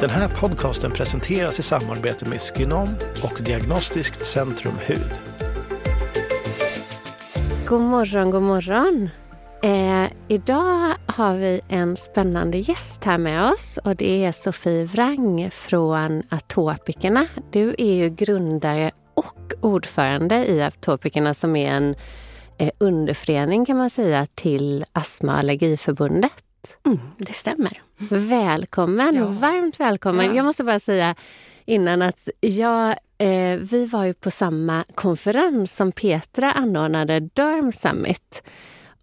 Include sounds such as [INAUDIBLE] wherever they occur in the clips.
Den här podcasten presenteras i samarbete med Skinom och Diagnostiskt Centrum Hud. God morgon, god morgon. Eh, idag har vi en spännande gäst här med oss och det är Sofie Wrang från Atopikerna. Du är ju grundare och ordförande i Atopikerna som är en eh, underförening kan man säga till Astma och allergiförbundet. Mm, det stämmer. Välkommen, Ja. varmt välkommen. Ja. Jag måste bara säga innan att jag, eh, vi var ju på samma konferens som Petra anordnade, Derm Summit.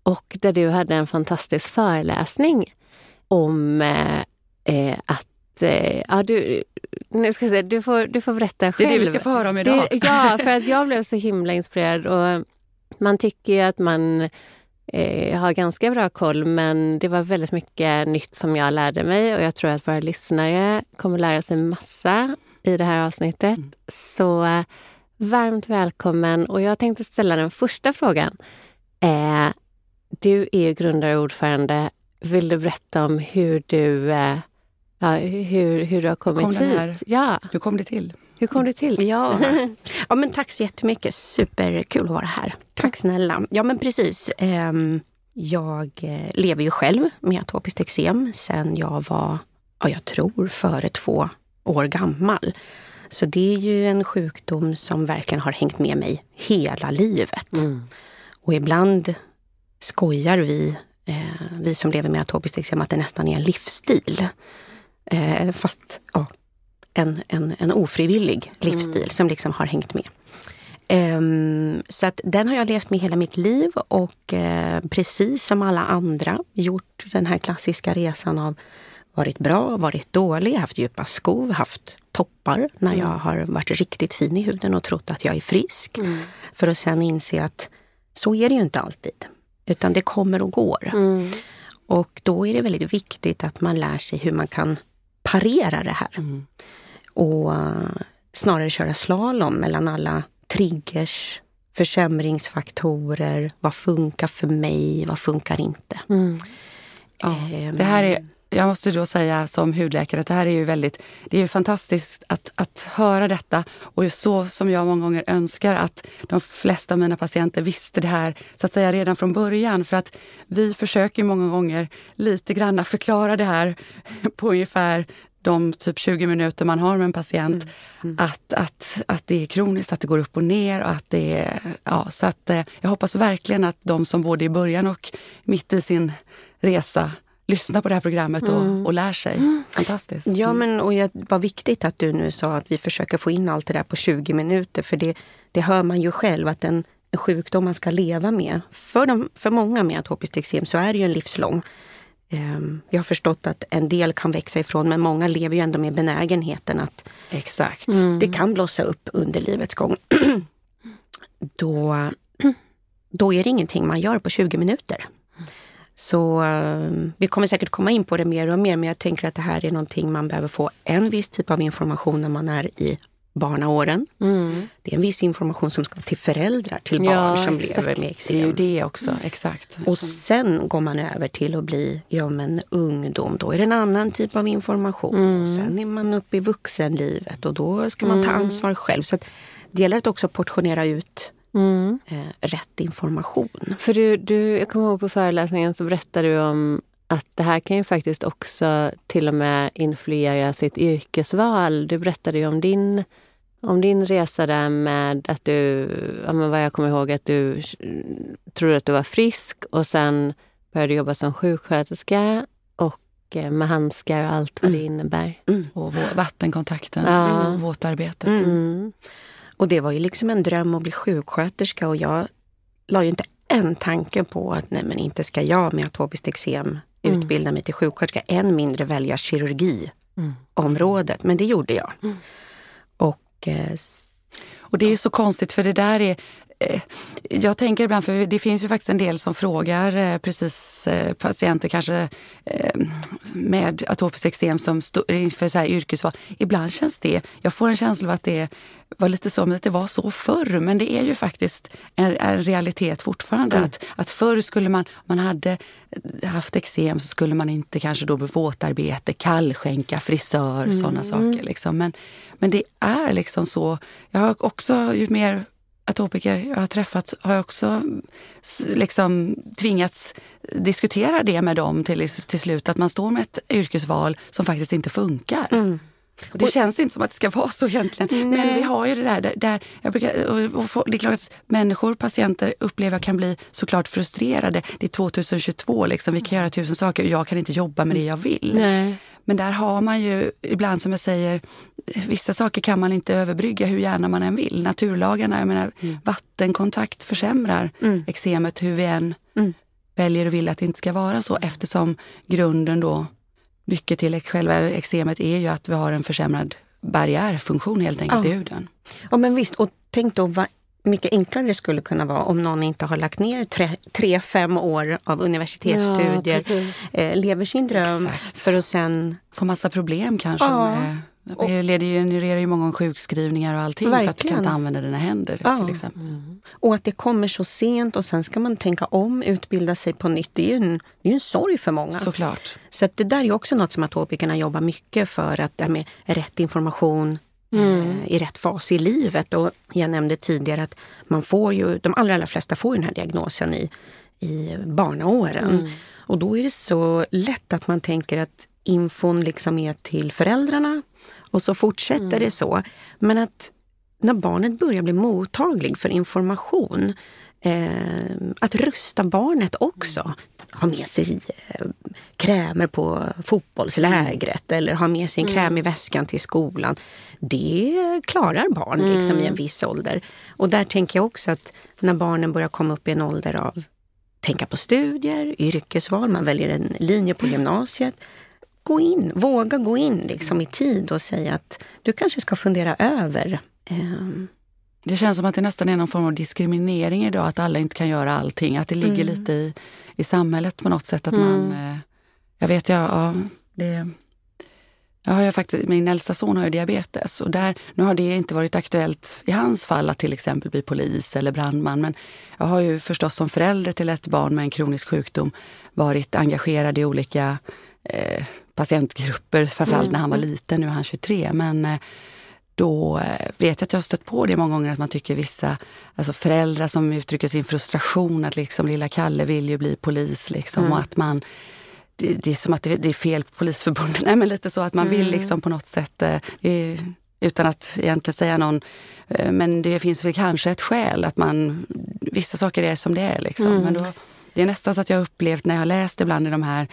Och där du hade en fantastisk föreläsning om eh, eh, att eh, Ja, du, nu ska säga, du, får, du får berätta Det själv. är det vi ska få höra om idag. Det, ja, för att jag blev så himla inspirerad. Och man tycker ju att man eh, har ganska bra koll men det var väldigt mycket nytt som jag lärde mig och jag tror att våra lyssnare kommer lära sig massa i det här avsnittet. Mm. Så eh, varmt välkommen och jag tänkte ställa den första frågan. Eh, du är grundare och ordförande. Vill du berätta om hur du, eh, ja, hur, hur du har kommit kom hit? här? Ja, Hur kom det till? Hur kom det till? Ja. ja, men tack så jättemycket. Superkul att vara här. Tack snälla. Ja, men precis. Ehm, Jag eh, lever ju själv med atopiskt eksem sen jag var, ja, jag tror, före två år gammal. Så det är ju en sjukdom som verkligen har hängt med mig hela livet. Mm. Och ibland skojar vi, eh, vi som lever med atopiskt eksem, att det nästan är en livsstil. Eh, fast ja, en, en, en ofrivillig livsstil som liksom har hängt med. Ehm, så att den har jag levt med hela mitt liv och eh, precis som alla andra gjort den här klassiska resan av varit bra, varit dålig, haft djupa skov, haft toppar när jag har varit riktigt fin i huden och trott att jag är frisk. Mm. För att sen inse att så är det ju inte alltid. Utan det kommer och går. Mm. Och då är det väldigt viktigt att man lär sig hur man kan parera det här. Och eh, snarare köra slalom mellan alla triggers, försämringsfaktorer. Vad funkar för mig? Vad funkar inte? Mm. Ja, Ehm, det här är, jag måste då säga som hudläkare att det här är ju väldigt, det är ju fantastiskt att, att höra detta och så som jag många gånger önskar att de flesta av mina patienter visste det här så att säga redan från början. För att vi försöker många gånger lite grann förklara det här på ungefär de typ 20 minuter man har med en patient. Att, att, att det är kroniskt, att det går upp och ner. Och att det är, ja, så att, eh, jag hoppas verkligen att de som både i början och mitt i sin resa lyssnar på det här programmet och, och lär sig. Fantastiskt. Ja, men och jag, vad viktigt att du nu sa att vi försöker få in allt det där på 20 minuter. För det, det hör man ju själv att en, en sjukdom man ska leva med. För, de, för många med atopiskt eksem så är det ju en livslång. Um, jag har förstått att en del kan växa ifrån men många lever ju ändå med benägenheten att Exakt. det kan blossa upp under livets gång. [CLEARS THROAT] då, då är det ingenting man gör på 20 minuter. Så eh, vi kommer säkert komma in på det mer och mer men jag tänker att det här är någonting man behöver få en viss typ av information när man är i barnaåren. Mm. Det är en viss information som ska till föräldrar till Ja, barn som exakt. lever med Det är ju eksem. det också. Exakt. Och sen går man över till att bli ja, men ungdom. Då är det en annan typ av information. Mm. Sen är man uppe i vuxenlivet och då ska man ta ansvar själv. Så att det gäller att också portionera ut Mm. eh, rätt information. För du, du, jag kommer ihåg på föreläsningen så berättade du om att det här kan ju faktiskt också till och med influera sitt yrkesval. Du berättade ju om din, om din resa där med att du, ja, men vad jag kommer ihåg, att du trodde att du var frisk och sen började jobba som sjuksköterska och eh, med handskar och allt vad det innebär. Och vå- vattenkontakten, Ja. och våtarbetet. Mm. Och det var ju liksom en dröm att bli sjuksköterska och jag la ju inte en tanke på att nej men inte ska jag med atopiskt eksem utbilda mig till sjuksköterska, än mindre välja kirurgi området. Men det gjorde jag. Och, och det är så konstigt för det där är Eh, jag tänker ibland, för det finns ju faktiskt en del som frågar eh, precis eh, patienter kanske med atopiskt eksem som inför så här yrkesval. Ibland känns det, jag får en känsla av att det var lite så, att det var så förr. Men det är ju faktiskt en, en realitet fortfarande. Mm. Att, att förr skulle man, om man hade haft eksem så skulle man inte kanske då med våtarbete, kallskänka, frisör, mm. sådana saker. Liksom. Men, men det är liksom så. Jag har också, ju mer atopiker jag har träffat har jag också liksom tvingats diskutera det med dem till, till slut. Att man står med ett yrkesval som faktiskt inte funkar. Mm. Och det och, känns inte som att det ska vara så egentligen. Nej. Men vi har ju det där, där jag brukar, och det är klart att människor, patienter upplever kan bli såklart frustrerade. Det är 2022, liksom, vi kan göra tusen saker och jag kan inte jobba med det jag vill. Nej. Men där har man ju ibland som jag säger, vissa saker kan man inte överbrygga hur gärna man än vill. Naturlagarna, jag menar mm. vattenkontakt försämrar mm. eksemet hur vi än mm. väljer och vill att det inte ska vara så eftersom grunden då, mycket till själva eksemet är ju att vi har en försämrad barriärfunktion helt enkelt ja. i huden. Ja men visst, och tänk då vad mycket enklare det skulle kunna vara om någon inte har lagt ner tre, tre fem år av universitetsstudier, ja, eh, lever sin dröm Exakt. för att sen... Få massa problem kanske ja. med det leder ju, genererar ju många sjukskrivningar och allting Verkligen. för att du kan inte använda dina händer. Ja. till exempel. Mm. Och att det kommer så sent och sen ska man tänka om, utbilda sig på nytt. Det är ju en, det är en sorg för många. Såklart. Så att det där är också något som atopikerna jobbar mycket för. Att det med rätt information mm. eh, i rätt fas i livet. Och jag nämnde tidigare att man får ju, de allra, allra flesta får den här diagnosen i, i barnaåren. Mm. Och då är det så lätt att man tänker att infon liksom är till föräldrarna och så fortsätter mm. det så. Men att när barnet börjar bli mottaglig för information, eh, att rusta barnet också. Ha med sig eh, krämer på fotbollslägret eller ha med sig en kräm mm. i väskan till skolan. Det klarar barn liksom, mm. i en viss ålder. Och där tänker jag också att när barnen börjar komma upp i en ålder av tänka på studier, yrkesval, man väljer en linje på gymnasiet gå in, våga gå in liksom i tid och säga att du kanske ska fundera över. Um. Det känns som att det nästan är någon form av diskriminering idag, att alla inte kan göra allting. Att det ligger mm. lite i, i samhället på något sätt. att mm. man... Eh, jag vet, ja, ja det, jag har ju faktiskt, min äldsta son har ju diabetes och där, nu har det inte varit aktuellt i hans fall att till exempel bli polis eller brandman. Men jag har ju förstås som förälder till ett barn med en kronisk sjukdom varit engagerad i olika eh, patientgrupper, framförallt mm. när han var mm. liten, nu är han 23. Men eh, då eh, vet jag att jag har stött på det många gånger att man tycker vissa alltså föräldrar som uttrycker sin frustration att liksom lilla Kalle vill ju bli polis liksom mm. och att man det, det, är som att det, det, är fel på Polisförbundet. [LAUGHS] Nej men lite så att man mm. vill liksom på något sätt, eh, utan att egentligen säga någon, men det finns väl kanske ett skäl att man, vissa saker är som det är liksom. Mm. Men då, det är nästan så att jag upplevt när jag läst ibland i de här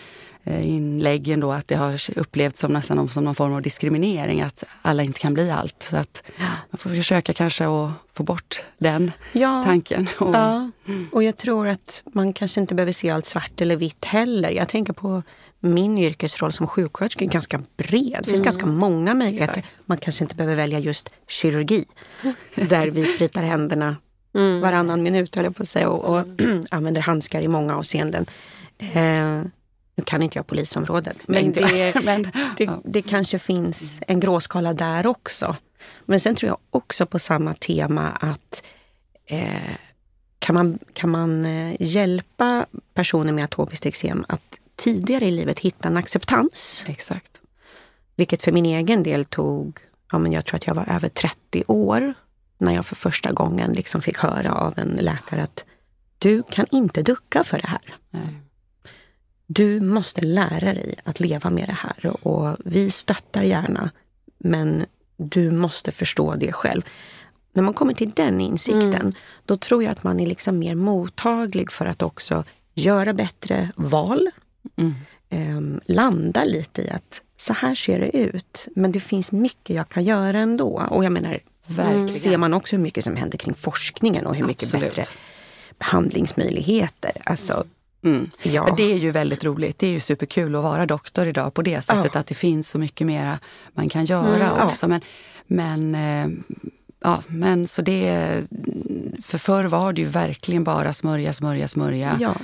Eh, inläggen då att det har upplevts som nästan som någon form av diskriminering, att alla inte kan bli allt. Så att man får försöka kanske att få bort den ja, tanken. Och, ja. och jag tror att man kanske inte behöver se allt svart eller vitt heller. Jag tänker på min yrkesroll som sjuksköterska är ganska bred. Det finns mm. ganska många möjligheter. Exakt. Man kanske inte behöver välja just kirurgi, där vi spritar händerna mm. varannan minut, höll jag på att säga, och, och [CLEARS THROAT] använder handskar i många avseenden. Eh, nu kan inte jag polisområdet, [LAUGHS] men, det, men det, det, kanske finns en gråskala där också. Men sen tror jag också på samma tema att eh, kan man, kan man eh, hjälpa personer med atopiskt eksem att tidigare i livet hitta en acceptans? Exakt. Vilket för min egen del tog, ja, men jag tror att jag var över 30 år när jag för första gången liksom fick höra av en läkare att du kan inte ducka för det här. Nej du måste lära dig att leva med det här och vi stöttar gärna, men du måste förstå det själv. När man kommer till den insikten, mm. då tror jag att man är liksom mer mottaglig för att också göra bättre val. Mm. Eh, landa lite i att så här ser det ut, men det finns mycket jag kan göra ändå. Och jag menar, Verkligen. ser man också hur mycket som händer kring forskningen och hur mycket Absolut. bättre behandlingsmöjligheter. Alltså, Mm. Ja. Det är ju väldigt roligt. Det är ju superkul att vara doktor idag på det sättet Ja. att det finns så mycket mera man kan göra Mm, också. Men, men, eh, ja, men så det... För förr var det ju verkligen bara smörja, smörja, smörja. ja.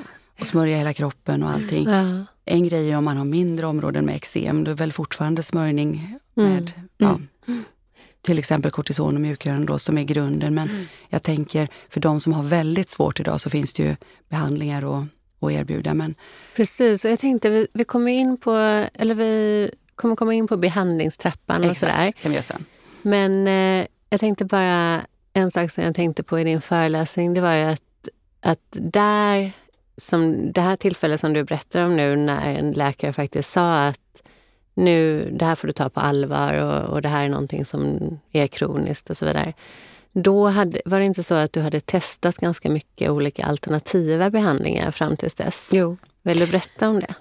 Och smörja hela kroppen och allting. Ja. En grej är om man har mindre områden med eksem, då är väl fortfarande smörjning Mm. med ja, till exempel kortison och mjukgörande då som är grunden. Men jag tänker för de som har väldigt svårt idag så finns det ju behandlingar att, att erbjuda. Men Precis, och jag tänkte vi, vi kommer in på, eller vi kommer komma in på behandlingstrappan och sådär. kan vi göra sen. Men eh, jag tänkte bara, en sak som jag tänkte på i din föreläsning, det var ju att, att där, som det här tillfället som du berättar om nu, när en läkare faktiskt sa att nu, det här får du ta på allvar och, och det här är någonting som är kroniskt och så vidare. Då hade, var det inte så att du hade testat ganska mycket olika alternativa behandlingar fram tills dess? Jo. Vill du berätta om det?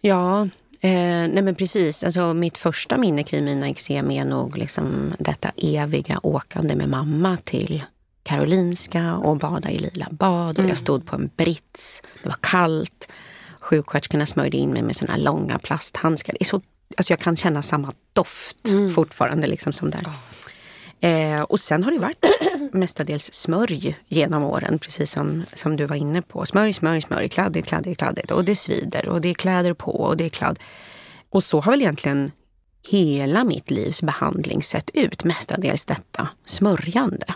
Ja, eh, nej men precis. Alltså, mitt första minne kring mina eksem är nog liksom detta eviga åkande med mamma till Karolinska och bada i lila bad. Och jag stod på en brits, det var kallt. Sjuksköterskorna smörjde in mig med såna långa plasthandskar. Det är så, alltså jag kan känna samma doft fortfarande liksom som där. Eh, och sen har det varit [COUGHS] mestadels smörj genom åren, precis som, som du var inne på. Smörj, smörj, smörj, kladdigt, kladdigt, kladdigt. Och det svider och det är kläder på och det är kladd. Och så har väl egentligen hela mitt livs behandling sett ut, mestadels detta smörjande.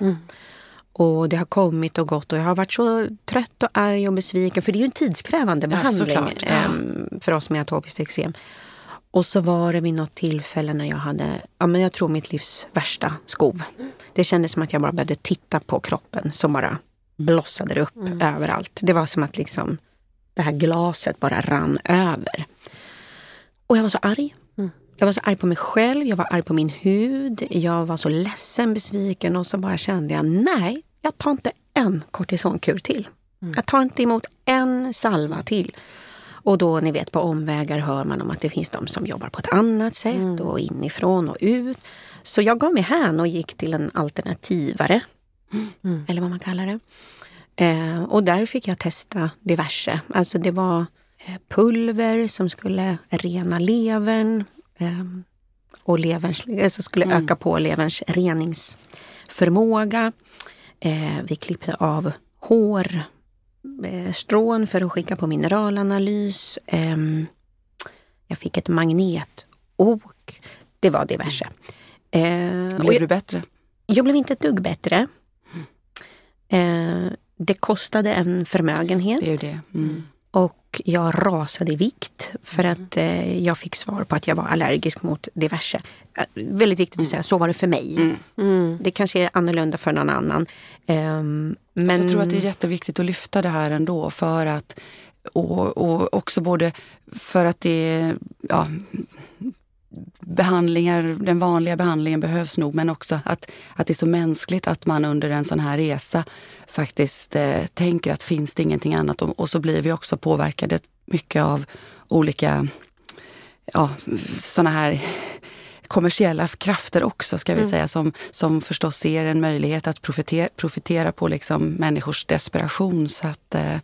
Och det har kommit och gått och jag har varit så trött och arg och besviken. För det är ju en tidskrävande Ja, behandling såklart. ehm, för oss med atopiskt eksem. Och så var det vid något tillfälle när jag hade, ja men jag tror mitt livs värsta skov. Det kändes som att jag bara behövde titta på kroppen som bara blossade upp överallt. Det var som att liksom det här glaset bara rann över. Och jag var så arg. Jag var så arg på mig själv, jag var arg på min hud, jag var så ledsen, besviken och så bara kände jag nej, jag tar inte en kortisonkur till. Jag tar inte emot en salva till. Och då, ni vet, på omvägar hör man om att det finns de som jobbar på ett annat sätt och inifrån och ut. Så jag gav mig hän och gick till en alternativare, eller vad man kallar det. Eh, och där fick jag testa diverse. Alltså det var eh, pulver som skulle rena levern eh, och leverns, alltså skulle öka på leverns reningsförmåga. Eh, vi klippte av hår, strån för att skicka på mineralanalys. Ehm, jag fick ett magnetok. Det var diverse. Eh, och Blev jag, du bättre? jag blev inte ett dugg bättre. Eh, det kostade en förmögenhet Det är ju det. Mm. Och jag rasade i vikt för att eh, jag fick svar på att jag var allergisk mot diverse. Eh, väldigt viktigt att säga, så var det för mig. Mm. Det kanske är annorlunda för någon annan. Ehm, men Så jag tror att det är jätteviktigt att lyfta det här ändå för att och, och också både för att det är ja, behandlingar, den vanliga behandlingen behövs nog men också att, att det är så mänskligt att man under en sån här resa faktiskt eh, tänker att finns det ingenting annat och, och så blir vi också påverkade mycket av olika ja, såna här kommersiella krafter också ska vi säga som, som förstås ser en möjlighet att profitera, profitera på liksom människors desperation. Så att, eh,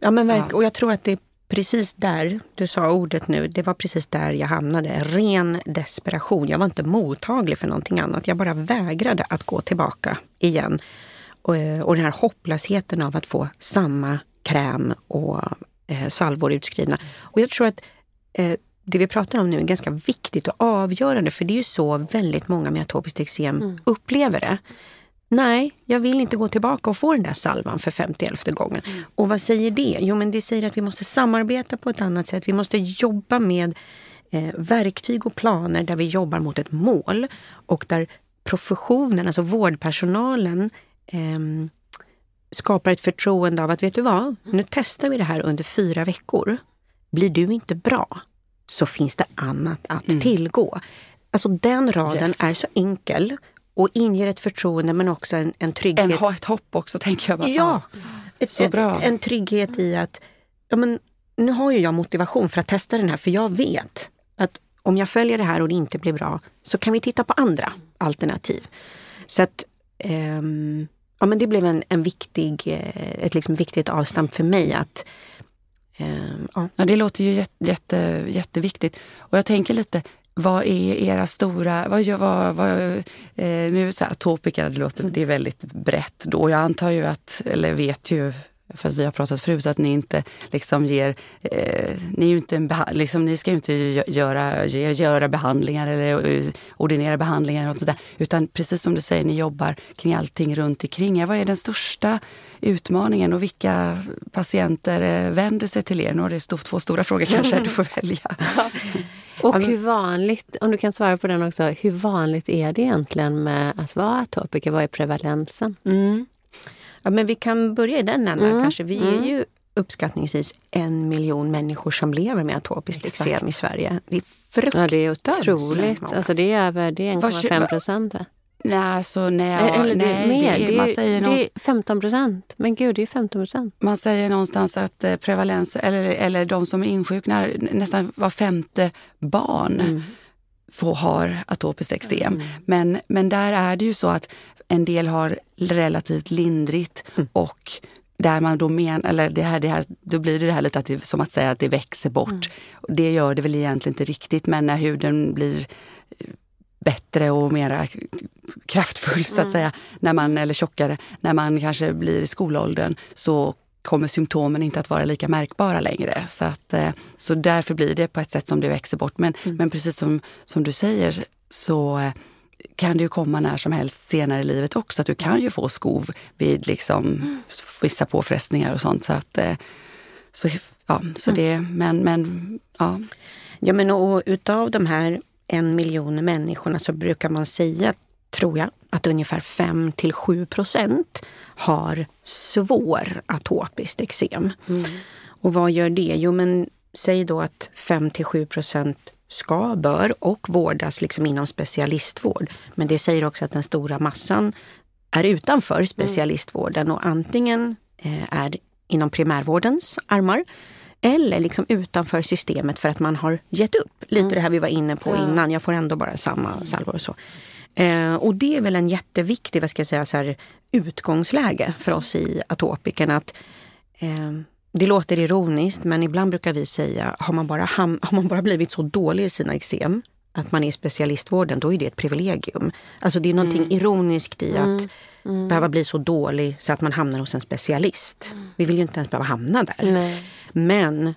Ja, men verk- Ja. Och jag tror att det precis där, du sa ordet nu, det var precis där jag hamnade. Ren desperation. Jag var inte mottaglig för någonting annat. Jag bara vägrade att gå tillbaka igen. Och, eh, och den här hopplösheten av att få samma kräm och eh, salvor utskrivna. Och jag tror att eh, det vi pratar om nu är ganska viktigt och avgörande för det är ju så väldigt många med atopiskt eksem upplever det. Nej, jag vill inte gå tillbaka och få den där salvan för 51 gången. Och vad säger det? Jo, men det säger att vi måste samarbeta på ett annat sätt. Vi måste jobba med eh, verktyg och planer där vi jobbar mot ett mål och där professionen, alltså vårdpersonalen, ehm, skapar ett förtroende av att vet du vad, nu testar vi det här under fyra veckor. Blir du inte bra så finns det annat att tillgå. Alltså den raden Yes. är så enkel och inger ett förtroende men också en, en trygghet. en, ha ett hopp också tänker jag. Bara, Ja, ett, Så bra. En, en trygghet i att ja, men, nu har ju jag motivation för att testa den här för jag vet att om jag följer det här och det inte blir bra så kan vi titta på andra alternativ. Så att ehm, ja, men det blev en, en viktig, eh, ett liksom viktigt avstamp för mig att Ehm, ja. ja. det låter ju jätte, jätte, jätteviktigt. Och jag tänker lite, vad är era stora... Vad, vad, vad, eh, nu så här, atopiker, det, låter, det är väldigt brett då. Jag antar ju att, eller vet ju för att vi har pratat förut, att ni inte liksom ger... Eh, ni, inte en liksom, ni ska ju inte göra, göra behandlingar eller eh, ordinera behandlingar och sådär. Utan precis som du säger, ni jobbar kring allting runt omkring er. Vad är den största utmaningen och vilka patienter eh, vänder sig till er? Nu har det två stora frågor kanske, du får [LAUGHS] välja. Och hur vanligt, om du kan svara på den också, hur vanligt är det egentligen med att vara atopiker? Vad är prevalensen? Mm. Ja, men vi kan börja i den änden mm. kanske. Vi mm. är ju uppskattningsvis en miljon människor som lever med atopiskt eksem i Sverige. Det är fruktansvärt Ja, det är otroligt. Alltså det är över 1,5 procent. Nej, alltså, nej, Eller nej, mer. Det är, man säger det är 15 procent. Men gud, det är 15 procent. Man säger någonstans att eh, prevalens, eller, eller de som insjuknar, nästan var femte barn mm. får, har atopiskt eksem. Mm. Men, men där är det ju så att en del har relativt lindrigt mm. och där man då men, eller det här, det här, då blir det här lite att det, som att säga att det växer bort. Mm. Det gör det väl egentligen inte riktigt men när huden blir eh, bättre och mera kraftfull så att mm. säga, när man, eller tjockare, när man kanske blir i skolåldern så kommer symptomen inte att vara lika märkbara längre. Så, att, eh, så därför blir det på ett sätt som det växer bort. Men, mm. men precis som, som du säger så eh, kan det ju komma när som helst senare i livet också. Att du kan ju få skov vid liksom mm. vissa påfrestningar och sånt. Så att, eh, så, ja, så mm. det, men, men ja. Ja men och utav de här en miljon människorna så brukar man säga, tror jag, att ungefär 5 till 7 procent har svår atopiskt eksem. Mm. Och vad gör det? Jo men säg då att 5 till 7 procent ska, bör och vårdas liksom inom specialistvård. Men det säger också att den stora massan är utanför mm. specialistvården och antingen eh, är inom primärvårdens armar eller liksom utanför systemet för att man har gett upp. Lite mm. det här vi var inne på ja. innan, jag får ändå bara samma salvor och så. Eh, och det är väl en jätteviktig vad ska jag säga, så här, utgångsläge för oss i atopikerna. Att, eh, det låter ironiskt men ibland brukar vi säga, har man bara, ham- har man bara blivit så dålig i sina eksem att man är i specialistvården, då är det ett privilegium. Alltså det är någonting mm. ironiskt i mm. att mm. behöva bli så dålig så att man hamnar hos en specialist. Mm. Vi vill ju inte ens behöva hamna där. Nej. Men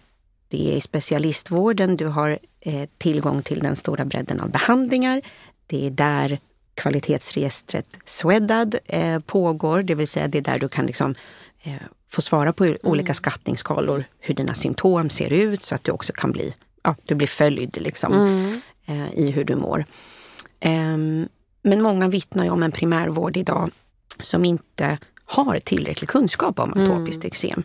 det är i specialistvården du har eh, tillgång till den stora bredden av behandlingar. Det är där kvalitetsregistret Swedad eh, pågår, det vill säga det är där du kan liksom, eh, få svara på olika mm. skattningsskalor hur dina symptom ser ut så att du också kan bli, ja, du blir följd liksom, mm. Eh, i hur du mår. Eh, men många vittnar ju om en primärvård idag som inte har tillräcklig kunskap om mm. atopiskt mm. eksem.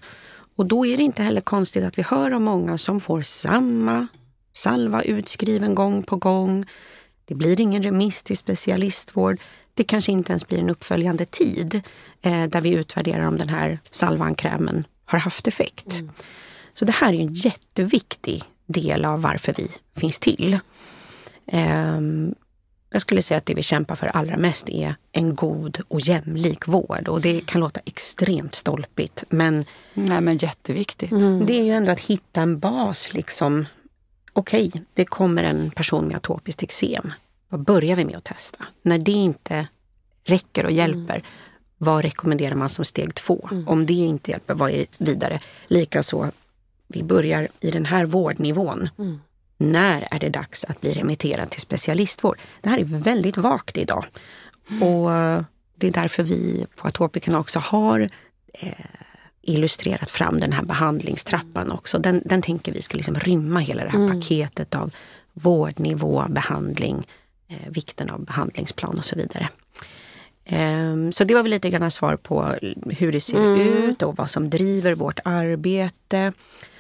Och då är det inte heller konstigt att vi hör om många som får samma salva utskriven gång på gång. Det blir ingen remiss till specialistvård det kanske inte ens blir en uppföljande tid eh, där vi utvärderar om den här salvan, krämen, har haft effekt. Mm. Så det här är en jätteviktig del av varför vi finns till. Eh, jag skulle säga att det vi kämpar för allra mest är en god och jämlik vård. Och det kan låta extremt stolpigt men... Nej men jätteviktigt. Mm. Det är ju ändå att hitta en bas liksom. Okej, okay, det kommer en person med atopiskt eksem. Vad börjar vi med att testa? När det inte räcker och hjälper, mm. vad rekommenderar man som steg två? Mm. Om det inte hjälper, vad är vidare? Likaså, vi börjar i den här vårdnivån. När är det dags att bli remitterad till specialistvård? Det här är väldigt vagt idag. Mm. Och det är därför vi på Atopikerna också har eh, illustrerat fram den här behandlingstrappan också. Den, den tänker vi ska liksom rymma hela det här mm. paketet av vårdnivå, behandling, eh, vikten av behandlingsplan och så vidare. Um, så det var väl lite grann svar på hur det ser mm. ut och vad som driver vårt arbete.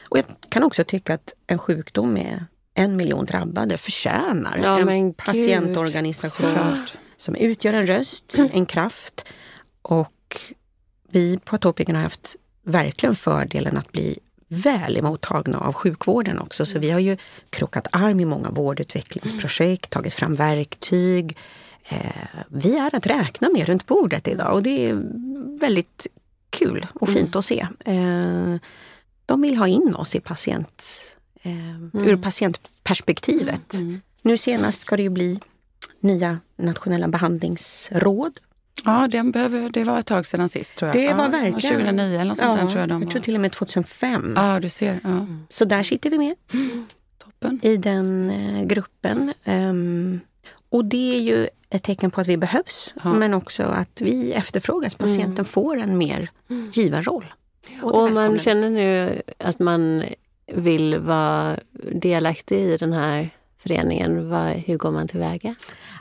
Och jag kan också tycka att en sjukdom med en miljon drabbade förtjänar ja, en patientorganisation Gud. som utgör en röst, en kraft. Och vi på Atopikerna har haft verkligen fördelen att bli väl emottagna av sjukvården också. Så vi har ju krokat arm i många vårdutvecklingsprojekt, tagit fram verktyg. Eh, vi är att räkna med runt bordet idag och det är väldigt kul och fint mm. att se. Eh, de vill ha in oss i patient, mm. ur patientperspektivet. Mm. Nu senast ska det ju bli nya nationella behandlingsråd. Ja, den behöver, det var ett tag sedan sist tror jag. Det var verkligen. 2009 eller något sånt ja, där, tror jag. De jag tror till och med 2005. Ja, du ser. Ja. Så där sitter vi med. [GASPS] Toppen. I den eh, gruppen. Um, och det är ju ett tecken på att vi behövs, ja. men också att vi efterfrågas. Patienten mm. får en mer givarroll. Och, och man känner nu att man vill vara delaktig i den här föreningen, vad, hur går man tillväga?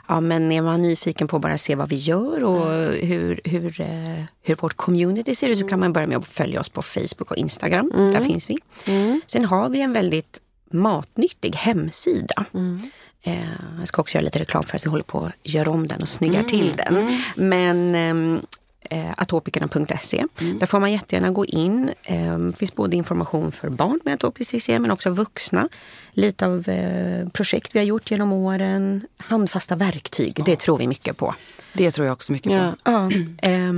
Ja, men är man nyfiken på att bara se vad vi gör och mm. hur, hur, eh, hur vårt community ser ut så kan man börja med att följa oss på Facebook och Instagram. Mm. Där finns vi. Mm. Sen har vi en väldigt matnyttig hemsida. Mm. Eh, jag ska också göra lite reklam för att vi håller på att göra om den och snyggar mm. till den. Mm. Men ehm, eh, atopikerna.se. Mm. Där får man jättegärna gå in. Eh, finns både information för barn med atopisk eksem men också vuxna. Lite av eh, projekt vi har gjort genom åren. Handfasta verktyg, ja. det tror vi mycket på. Det tror jag också mycket ja. på. Ja, [CLEARS THROAT] eh,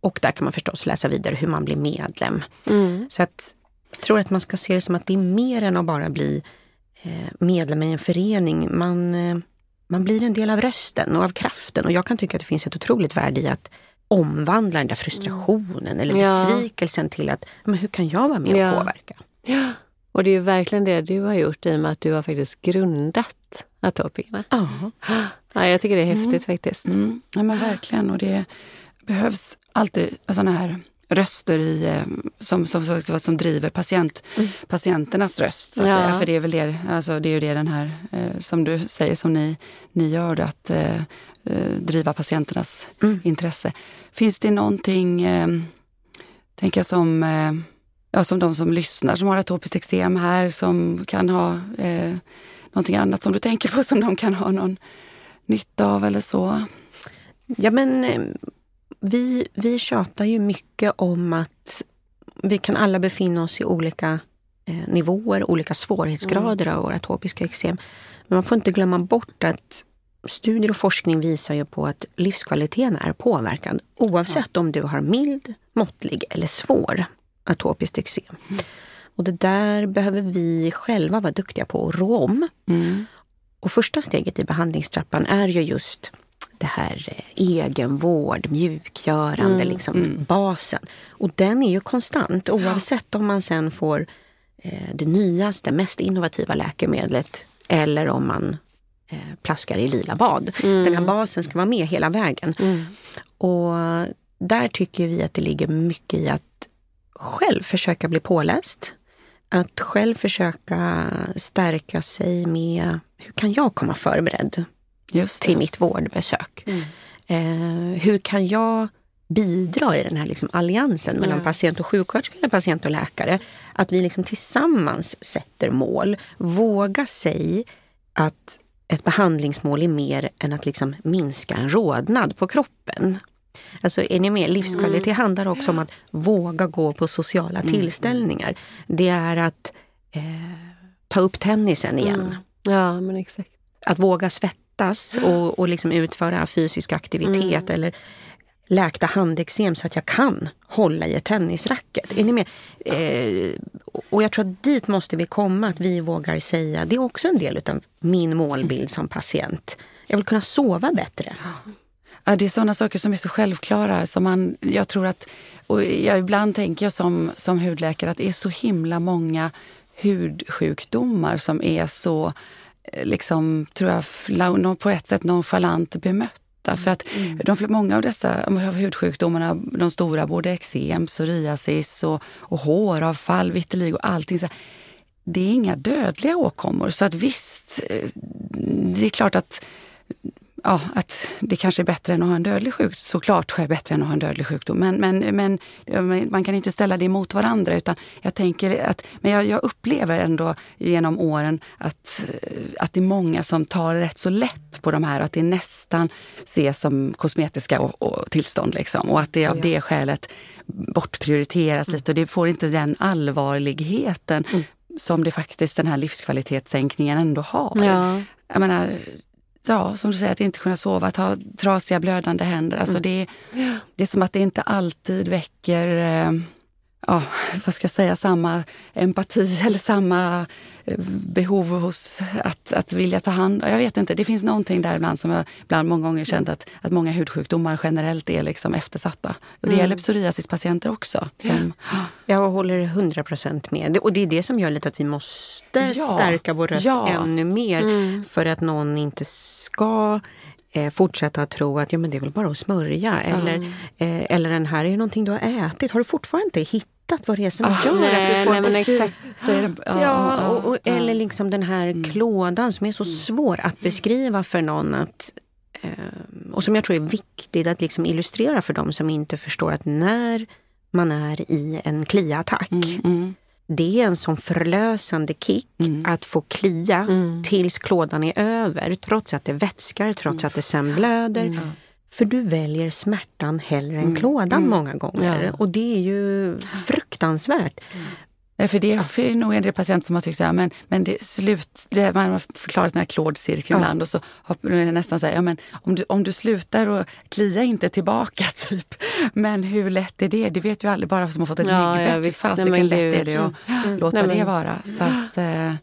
och där kan man förstås läsa vidare hur man blir medlem. Mm. Så att, jag tror att man ska se det som att det är mer än att bara bli eh, medlem i en förening. Man, eh, man blir en del av rösten och av kraften och jag kan tycka att det finns ett otroligt värde i att omvandla den där frustrationen mm. eller besvikelsen ja. till att, men hur kan jag vara med och påverka? Ja, och det är verkligen det du har gjort i och med att du har faktiskt grundat Atopikerna. Ja. ja, jag tycker det är häftigt mm. faktiskt. Mm. Ja men verkligen och det behövs alltid sådana här röster i, eh, som, som, som, som driver patient, mm. patienternas röst. Så att ja. säga. För det är väl det, alltså det är ju det den här, eh, som du säger, som ni, ni gör, att eh, eh, driva patienternas mm. intresse. Finns det någonting, eh, tänker jag som, eh, ja, som de som lyssnar som har atopiskt eksem här, som kan ha eh, någonting annat som du tänker på som de kan ha någon nytta av eller så? Ja men vi, vi tjatar ju mycket om att vi kan alla befinna oss i olika eh, nivåer, olika svårighetsgrader mm. av våra atopiska eksem. Men man får inte glömma bort att studier och forskning visar ju på att livskvaliteten är påverkad oavsett ja. om du har mild, måttlig eller svår atopiskt eksem. Mm. Och det där behöver vi själva vara duktiga på att rå om. Mm. Och första steget i behandlingstrappan är ju just det här eh, egenvård, mjukgörande, mm, liksom mm. basen. Och den är ju konstant oavsett om man sen får eh, det nyaste, mest innovativa läkemedlet eller om man eh, plaskar i lila bad. Mm. Den här basen ska vara med hela vägen. Mm. Och där tycker vi att det ligger mycket i att själv försöka bli påläst. Att själv försöka stärka sig med hur kan jag komma förberedd till mitt vårdbesök. Mm. Eh, hur kan jag bidra i den här liksom alliansen mellan mm. patient och sjuksköterska patient och läkare? Att vi liksom tillsammans sätter mål. Våga säga att ett behandlingsmål är mer än att liksom minska en rodnad på kroppen. Alltså är ni med? Livskvalitet mm. handlar också om att våga gå på sociala mm. tillställningar. Det är att eh, ta upp tennisen igen. Mm. Ja, men exakt. Att våga svettas svettas och, och liksom utföra fysisk aktivitet mm. eller läkta handeksem så att jag kan hålla i ett tennisracket. Är ni med? Eh, och jag tror att dit måste vi komma, att vi vågar säga, det är också en del av min målbild som patient. Jag vill kunna sova bättre. Ja, det är sådana saker som är så självklara. Som man, jag tror att, och jag, ibland tänker jag som, som hudläkare att det är så himla många hudsjukdomar som är så liksom, tror jag, på ett sätt nonchalant bemötta. För att mm. de, många av dessa hudsjukdomarna, de stora, både eksem, psoriasis och, och håravfall, vitiligo, allting. Så det är inga dödliga åkommor. Så att visst, eh, det är klart att ja, att det kanske är bättre än att ha en dödlig sjukdom. Såklart är det bättre än att ha en dödlig sjukdom. Men, men, men man kan inte ställa det mot varandra. Utan jag tänker att, men jag, jag, upplever ändå genom åren att, att det är många som tar rätt så lätt på de här. Och att det nästan ses som kosmetiska och, och tillstånd. Liksom. Och att det av det skälet bortprioriteras mm. lite. Och det får inte den allvarligheten mm. som det faktiskt den här livskvalitetssänkningen ändå har. Ja. Jag menar, ja, som du säger, att inte kunna sova, att ha trasiga blödande händer. Alltså mm. det, det är som att det inte alltid väcker eh, ja, vad ska jag säga, samma empati [LAUGHS] eller samma eh, behov hos att, att vilja ta hand Jag vet inte, det finns någonting där ibland som jag ibland många gånger känt att, att många hudsjukdomar generellt är liksom eftersatta. Och det mm. gäller psoriasispatienter också. Som, ja. Jag håller hundra procent med. Och det är det som gör lite att vi måste ja. stärka vår röst ja. ännu mer. Mm. För att någon inte ska eh, fortsätta att tro att ja, men det är väl bara att smörja. Eller, eh, eller den här är ju någonting du har ätit. Har du fortfarande inte hittat vad det är som oh, gör nej, att du får... Nej, men exakt. Ja, ja och, och, eller liksom den här mm. klådan som är så mm. svår att beskriva för någon. att eh, och som jag tror är viktigt att liksom illustrera för dem som inte förstår att när man är i en kliattack mm, mm det är en sån förlösande kick mm. att få klia mm. tills klådan är över, trots att det vätskar, trots mm. att det sen blöder. Mm. För du väljer smärtan hellre än mm. klådan mm. många gånger. Ja. Och det är ju fruktansvärt. För det är nog en del patienter som har tyckt så här, men, men det slut, det, man har förklarat den här klådcirkeln ja. ibland och så har man nästan så här, ja, men om du, om du slutar och klia inte tillbaka [LAUGHS] typ. Men hur lätt är det? Det vet ju alla bara som har fått ett ja, ryggbett. Ja, hur fasiken lätt är det att mm. låta Nej, men... det vara. Så att, eh,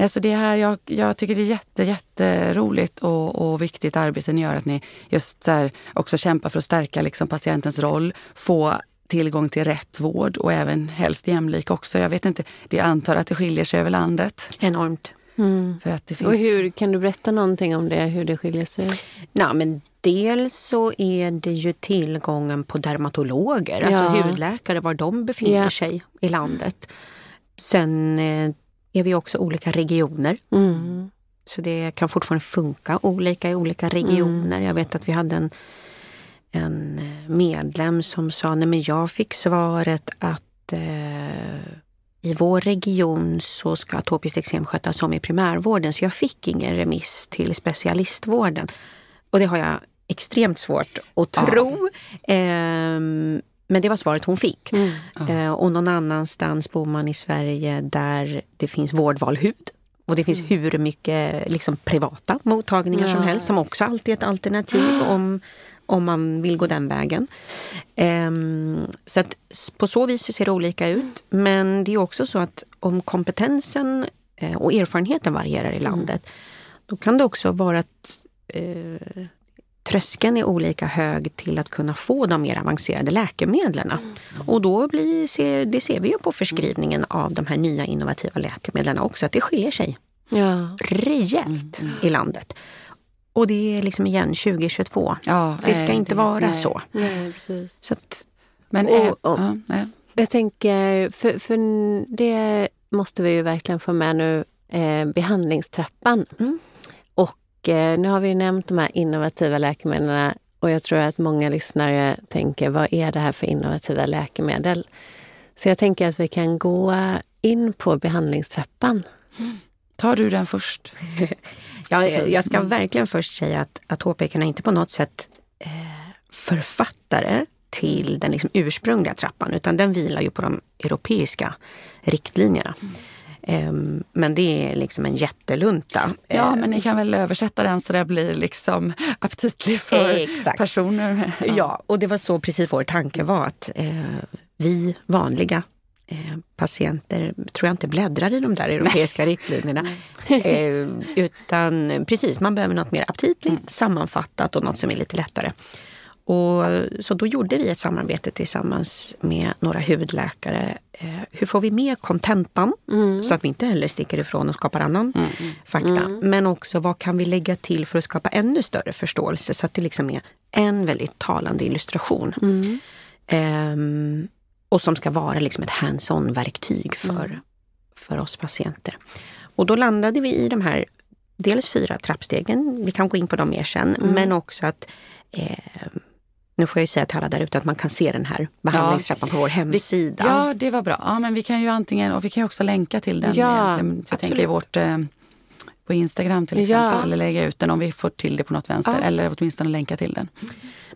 Nej, så det här, jag, jag tycker det är jätte, jätteroligt och, och viktigt arbete ni gör. Att ni just så här, också kämpar för att stärka liksom patientens roll. Få tillgång till rätt vård och även helst jämlik också. Jag vet inte, det antar att det skiljer sig över landet. Enormt. Mm. För att det finns... Och hur, kan du berätta någonting om det, hur det skiljer sig? Nej, men dels så är det ju tillgången på dermatologer, alltså ja. alltså hudläkare, var de befinner ja. sig i landet. Sen eh, är vi också olika regioner. Mm. Så det kan fortfarande funka olika i olika regioner. Mm. Jag vet att vi hade en en medlem som sa, nej men jag fick svaret att eh, i vår region så ska atopiskt eksem skötas om i primärvården så jag fick ingen remiss till specialistvården. Och det har jag extremt svårt att tro. Ja. Eh, men det var svaret hon fick. Mm. Eh, och någon annanstans bor man i Sverige där det finns vårdval hud. Och det finns mm. hur mycket liksom, privata mottagningar ja. som helst som också alltid är ett alternativ [GASPS] om om man vill gå den vägen. Um, så att på så vis ser det olika ut. Men det är också så att om kompetensen uh, och erfarenheten varierar i mm. landet, mm. då kan det också vara att uh, tröskeln är olika hög till att kunna få de mer avancerade läkemedlen. Mm. Och då blir, ser, det ser vi ju på förskrivningen av de här nya innovativa läkemedlen också, att det skiljer sig ja. rejält mm. i landet. Och det är liksom igen 2022. Ja, det ska inte det, vara nej, så. Nej, så att, Men och, och, ja, nej. Jag tänker, för, för det måste vi ju verkligen få med nu, eh, behandlingstrappan. Mm. Och eh, nu har vi nämnt de här innovativa läkemedlen och jag tror att många lyssnare tänker, vad är det här för innovativa läkemedel? Så jag tänker att vi kan gå in på behandlingstrappan. Mm. Tar du den först? [LAUGHS] Ja, jag ska verkligen först säga att atopikerna inte på något sätt eh, författare till den liksom ursprungliga trappan utan den vilar ju på de europeiska riktlinjerna. Mm. Men det är liksom en jättelunta. Ja, men ni kan väl översätta den så det blir liksom [LAUGHS] aptitlig för Exakt. personer. Ja. ja. och det var så precis vår tanke var att eh, vi vanliga Eh, patienter, tror jag inte bläddrar i de där europeiska Nej. riktlinjerna. [LAUGHS] Eh, utan precis, man behöver något mer aptitligt, mm. sammanfattat och något som är lite lättare. Och, så då gjorde vi ett samarbete tillsammans med några hudläkare. Eh, hur får vi med kontentan mm. så att vi inte heller sticker ifrån och skapar annan mm. fakta. Mm. Men också vad kan vi lägga till för att skapa ännu större förståelse så att det liksom är en väldigt talande illustration. Um, och som ska vara liksom ett hands-on verktyg för, mm. för oss patienter. Och då landade vi i de här dels fyra trappstegen, vi kan gå in på dem mer sen, mm. men också att eh, nu får jag säga till alla där ute att man kan se den här behandlingstrappan ja. på vår hemsida. Ja, det var bra. Ja, men vi kan ju antingen, och vi kan ju också länka till den. Ja, jag, jag tänker i vårt, eh, på Instagram till exempel, ja. eller lägga ut den om vi får till det på något vänster, ja. eller åtminstone länka till den.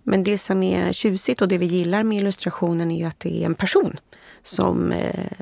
Men det som är tjusigt och det vi gillar med illustrationen är ju att det är en person som eh,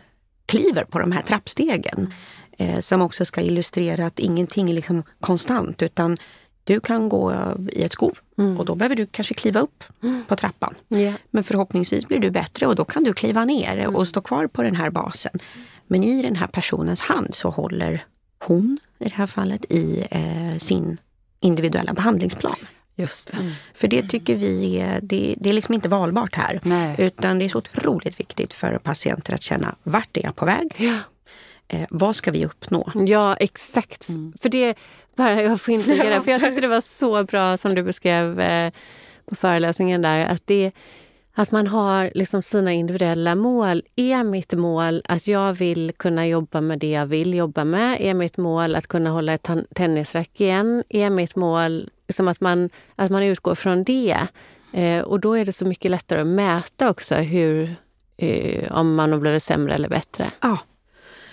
kliver på de här trappstegen. Eh, som också ska illustrera att ingenting är liksom konstant utan du kan gå i ett skov mm. och då behöver du kanske kliva upp mm. på trappan. Yeah. Men förhoppningsvis blir du bättre och då kan du kliva ner mm. och stå kvar på den här basen. Men i den här personens hand så håller hon i det här fallet i eh, sin individuella behandlingsplan. Just det. Mm. För det tycker vi är, det, det är liksom inte valbart här. Nej. Utan det är så otroligt viktigt för patienter att känna vart är jag på väg? Ja. Eh, vad ska vi uppnå? Ja, exakt. Mm. För det, bara jag får det, [LAUGHS] för jag tyckte det var så bra som du beskrev eh, på föreläsningen där, att det att man har liksom sina individuella mål. Är mitt mål att jag vill kunna jobba med det jag vill jobba med? Är mitt mål att kunna hålla ett tennisrack igen? Är mitt mål liksom att, man, att man utgår från det? Eh, och då är det så mycket lättare att mäta också hur, eh, om man har blivit sämre eller bättre. Ja.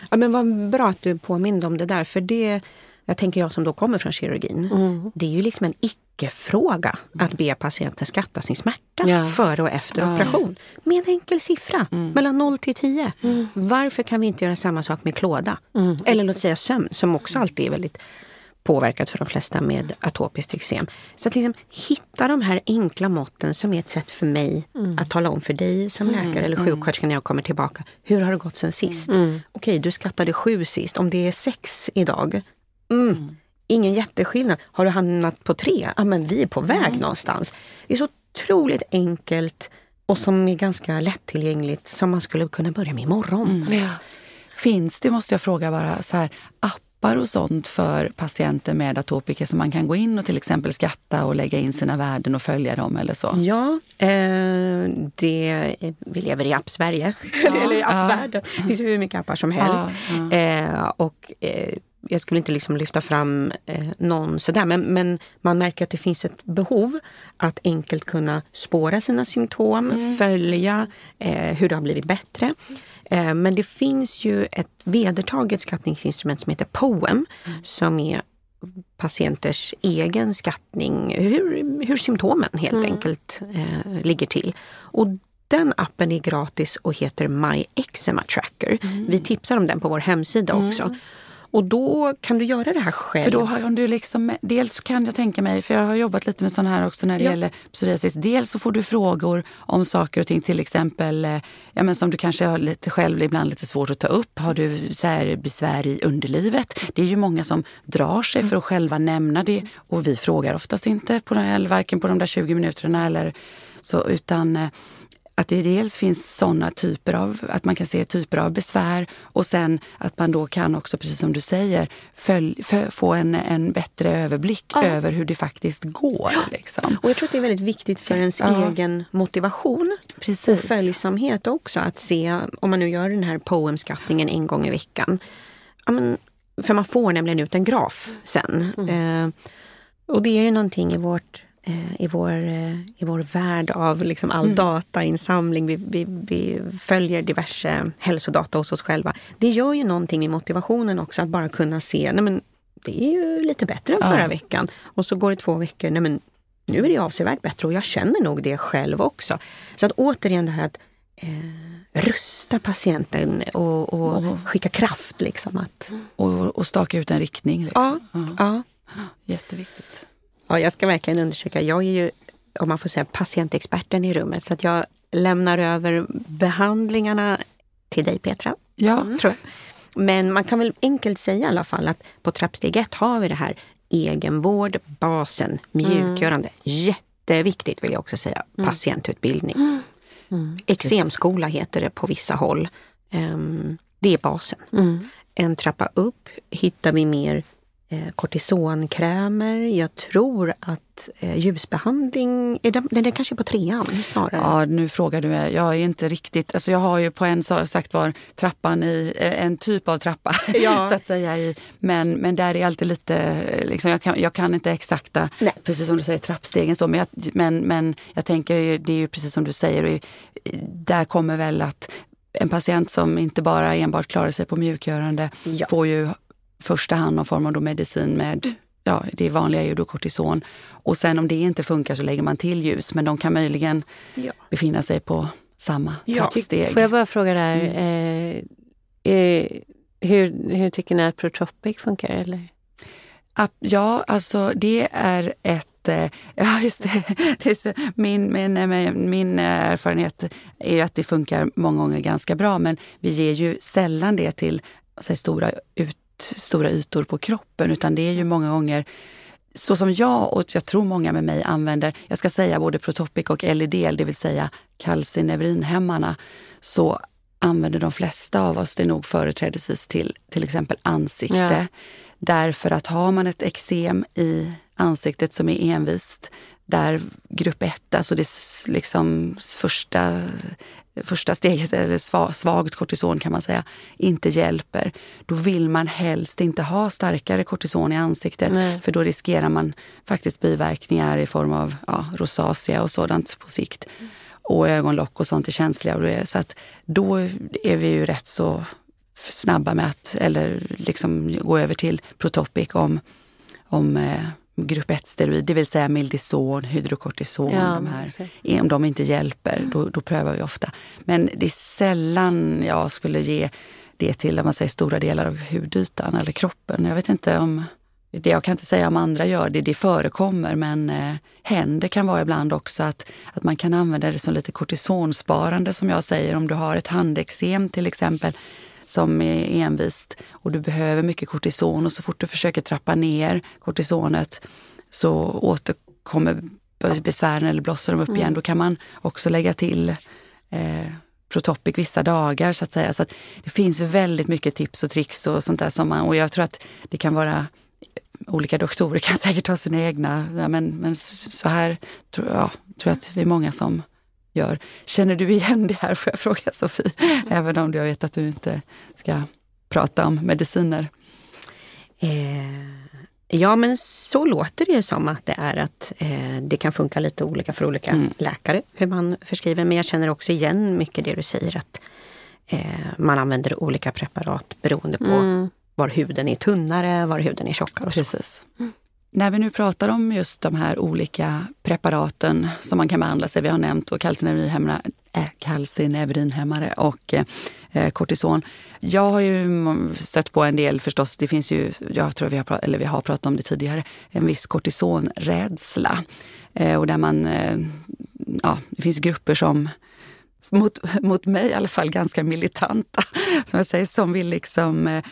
Ja, men vad bra att du påminde om det där. För det, jag tänker jag som då kommer från kirurgin, mm. det är ju liksom en icke-fråga att be patienten skatta sin smärta ja. före och efter ja. operation. Med en enkel siffra, mm. mellan 0 till 10. Mm. Varför kan vi inte göra samma sak med klåda? Mm. Eller låt säga sömn, som också alltid är väldigt påverkat för de flesta med atopiskt eksem. Så att liksom hitta de här enkla måtten som är ett sätt för mig mm. att tala om för dig som mm. läkare eller mm. sjuksköterska när jag kommer tillbaka. Hur har det gått sen sist? Mm. Okej, du skattade sju sist. Om det är sex idag, mm. mm. ingen jätteskillnad. Har du hamnat på tre? Ja, men vi är på väg mm. någonstans. Det är så otroligt enkelt och som är ganska lättillgängligt som man skulle kunna börja med imorgon. Mm. Ja. Finns det, måste jag fråga bara, så här, app appar och sånt för patienter med atopiker som man kan gå in och till exempel skatta och lägga in sina värden och följa dem eller så? Ja, eh, det, vi lever i app-Sverige, [LAUGHS] ja, eller i appvärlden. Ja. Det finns hur mycket appar som helst. Ja, eh, och eh, jag skulle inte liksom lyfta fram eh, någon sådär, men, men man märker att det finns ett behov att enkelt kunna spåra sina symptom, mm. följa eh, hur det har blivit bättre. Eh, men det finns ju ett vedertaget skattningsinstrument som heter POEM mm. som är patienters egen skattning, hur, hur symptomen helt mm. enkelt eh, ligger till. Och den appen är gratis och heter My Eczema Tracker. Mm. Vi tipsar om den på vår hemsida också. Mm. Och då kan du göra det här själv. För då har du liksom, dels kan jag tänka mig, för jag har jobbat lite med sådana här också när det ja. gäller psoriasis. Dels så får du frågor om saker och ting, till exempel eh, ja, men som du kanske har lite själv ibland lite svårt att ta upp. Har du så här besvär i underlivet? Det är ju många som drar sig för att själva nämna det och vi frågar oftast inte, på den, varken på de där 20 minuterna eller så, utan eh, att det dels finns sådana typer av, att man kan se typer av besvär och sen att man då kan också, precis som du säger, följ, få en, en bättre överblick ja. över hur det faktiskt går. Liksom. Och jag tror att det är väldigt viktigt för ens ja. egen motivation precis. och följsamhet också att se, om man nu gör den här poemskattningen en gång i veckan. Ja, men, för man får nämligen ut en graf sen. Mm. Eh, och det är ju någonting i vårt i vår, eh, i vår värld av liksom all mm. datainsamling. Vi, vi, vi, följer diverse hälsodata hos oss själva. Det gör ju någonting med motivationen också att bara kunna se, nej men det är ju lite bättre än förra ja. veckan. Och så går det två veckor, nej men nu är det avsevärt bättre och jag känner nog det själv också. Så att återigen det här att eh, rusta patienten och, och oh. skicka kraft. Liksom, att... och, och staka ut en riktning. Liksom. Ja, ja. ja. Jätteviktigt. Ja, jag ska verkligen undersöka. Jag är ju, om man får säga, patientexperten i rummet. Så att jag lämnar över behandlingarna till dig Petra. Ja. Mm. Tror jag. Men man kan väl enkelt säga i alla fall att på trappsteg ett har vi det här egenvård, basen, mjukgörande. Mm. Jätteviktigt vill jag också säga. Mm. Patientutbildning. Mm. Mm. Exemskola heter det på vissa håll. Um, det är basen. Mm. En trappa upp hittar vi mer kortisonkrämer. Jag tror att eh, ljusbehandling, är den, den är kanske på trean snarare. Ja, nu frågar du mig. Jag är inte riktigt, alltså jag har ju på en sagt var trappan i, eh, en typ av trappa [LAUGHS] ja. så att säga. I, men, men där är alltid lite, liksom, jag, kan, jag kan inte exakta, Nej. precis som du säger, trappstegen så. Men jag, men, men jag tänker, det är ju precis som du säger, där kommer väl att en patient som inte bara enbart klarar sig på mjukgörande ja. får ju första hand någon form av medicin med ja, det vanliga är ju då kortison. Och sen om det inte funkar så lägger man till ljus, men de kan möjligen ja. befinna sig på samma ja. steg. Får jag bara fråga där, mm. eh, eh, hur, hur tycker ni att Protropic funkar? Eller? Ja, alltså det är ett eh, [LAUGHS] Ja, just det. Min, min, min erfarenhet är att det funkar många gånger ganska bra men vi ger ju sällan det till säga, stora, ut, stora ytor på kroppen utan det är ju många gånger så som jag och jag tror många med mig använder, jag ska säga både Protopic och LED, det vill säga kalcineurinhämmarna, så använder de flesta av oss det nog företrädesvis till till exempel ansikte. Ja. Därför att har man ett eksem i ansiktet som är envist, där grupp 1, alltså det liksom första, första steget, eller svagt kortison kan man säga, inte hjälper, då vill man helst inte ha starkare kortison i ansiktet Nej. för då riskerar man faktiskt biverkningar i form av ja, rosacea och sådant på sikt. Och ögonlock och sånt är känsliga. Så att då är vi ju rätt så snabba med att eller liksom gå över till Protopic om, om eh, grupp 1-steroid, det vill säga Mildison, hydrokortison. Ja, de här. Om de inte hjälper, då, då prövar vi ofta. Men det är sällan jag skulle ge det till om man säger, stora delar av hudytan eller kroppen. Jag vet inte om... Det jag kan inte säga om andra gör det, det förekommer men eh, händer kan vara ibland också att, att man kan använda det som lite kortisonsparande som jag säger. Om du har ett handeksem till exempel som är envist och du behöver mycket kortison och så fort du försöker trappa ner kortisonet så återkommer besvären eller blossar de upp igen. Mm. Då kan man också lägga till eh, Protopic vissa dagar så att säga. Så att det finns väldigt mycket tips och tricks och sånt där som man, och jag tror att det kan vara olika doktorer kan [LAUGHS] säkert ha sina egna, ja, men, men så här tror jag, tror att vi är många som gör. Känner du igen det här, [LAUGHS] får jag fråga Sofie? Mm. Även om jag vet att du inte ska prata om mediciner. Eh, ja, men så låter det som att det är att eh, det kan funka lite olika för olika mm. läkare hur man förskriver. Men jag känner också igen mycket det du säger att eh, man använder olika preparat beroende på mm. var huden är tunnare, var huden är tjockare. Och Precis. Mm. När vi nu pratar om just de här olika preparaten som man kan behandla sig, vi har nämnt eh, kalcineurinhämmare äh, och eh, eh, kortison. Jag har ju stött på en del förstås, det finns ju, jag tror vi har, eller vi har pratat om det tidigare, en viss kortisonrädsla. Eh, och där man, eh, ja, det finns grupper som mot, mot mig i alla fall ganska militanta, [LAUGHS] som jag säger, som vill liksom eh,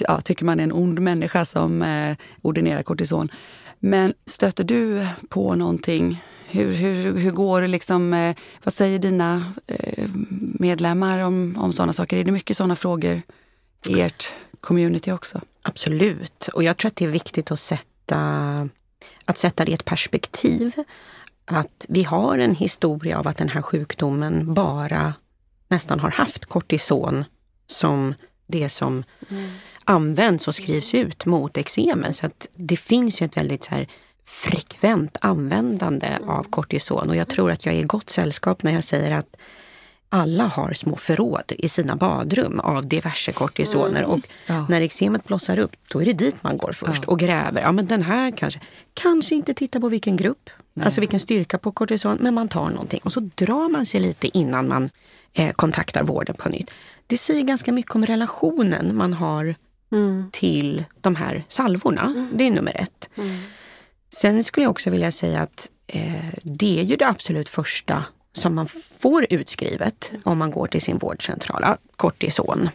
ja, tycker man är en ond människa som eh, ordinerar kortison. Men stöter du på någonting? Hur, hur, hur går det liksom, eh, vad säger dina eh, medlemmar om, om sådana saker? Är det mycket sådana frågor i ert community också? Absolut, och jag tror att det är viktigt att sätta, att sätta det i ett perspektiv. Att vi har en historia av att den här sjukdomen bara nästan har haft kortison som det som mm. används och skrivs ut mot eksemen. Så att det finns ju ett väldigt så här frekvent användande av kortison. Och jag tror att jag är i gott sällskap när jag säger att alla har små förråd i sina badrum av diverse kortisoner och ja. när eksemet blossar upp då är det dit man går först ja. och gräver. Ja men den här kanske, kanske inte titta på vilken grupp, Nej. alltså vilken styrka på kortison, men man tar någonting och så drar man sig lite innan man eh, kontaktar vården på nytt. Det säger ganska mycket om relationen man har mm. till de här salvorna. Mm. Det är nummer ett. Mm. Sen skulle jag också vilja säga att eh, det är ju det absolut första som man får utskrivet om man går till sin vårdcentral, kortison.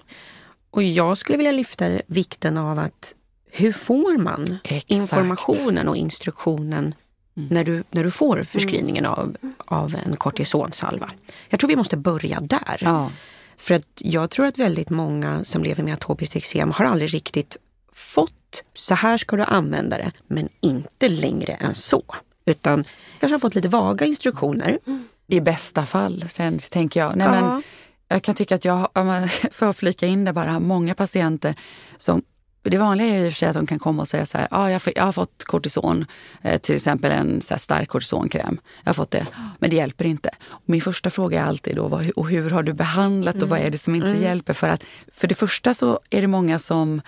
Och jag skulle vilja lyfta vikten av att hur får man Exakt. informationen och instruktionen Mm. när, du, när du får förskrivningen mm. av, av en kortisonsalva. Jag tror vi måste börja där. Ja. För att jag tror att väldigt många som lever med atopiskt eksem har aldrig riktigt fått, så här ska du använda det, men inte längre än så. Utan kanske har fått lite vaga instruktioner. I bästa fall, sen tänker jag. Nej, ja. men jag kan tycka att jag, om man får flika in det bara, många patienter som det vanliga är och för sig att de kan komma och säga så här, ah, jag, jag har fått kortison, eh, till exempel en så stark kortisonkräm. Jag har fått det, men det hjälper inte. Och min första fråga är alltid då, vad, och hur har du behandlat och vad är det som inte mm. hjälper? För att för det första så är det många som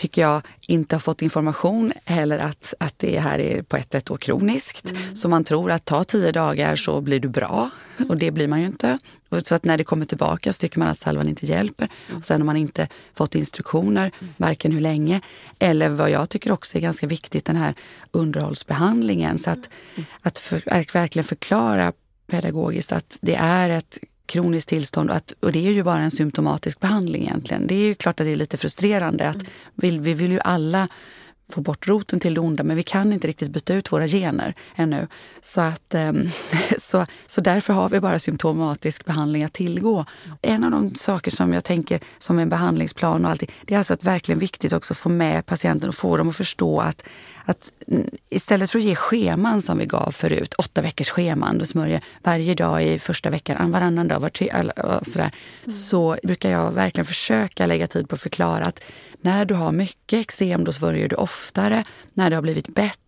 tycker jag, inte har fått information heller att, att det här är på ett sätt då kroniskt. Mm. Så man tror att ta tio dagar så blir du bra och det blir man ju inte. Och så att när det kommer tillbaka så tycker man att salvan inte hjälper. Och sen har man inte fått instruktioner, varken hur länge eller vad jag tycker också är ganska viktigt, den här underhållsbehandlingen. Så att, att för, verkligen förklara pedagogiskt att det är ett kroniskt tillstånd och, att, och det är ju bara en symptomatisk behandling egentligen. Det är ju klart att det är lite frustrerande att vi, vi vill ju alla få bort roten till det onda men vi kan inte riktigt byta ut våra gener ännu. Så, att, ehm, [LAUGHS] så, så därför har vi bara symptomatisk behandling att tillgå. En av de saker som jag tänker som en behandlingsplan och allting, det är alltså att verkligen viktigt också att få med patienten och få dem att förstå att att istället för att ge scheman som vi gav förut, åtta veckors scheman, du smörjer varje dag i första veckan, varannan dag, var tre, sådär, mm. så brukar jag verkligen försöka lägga tid på att förklara att när du har mycket eksem då smörjer du oftare. När det har blivit bättre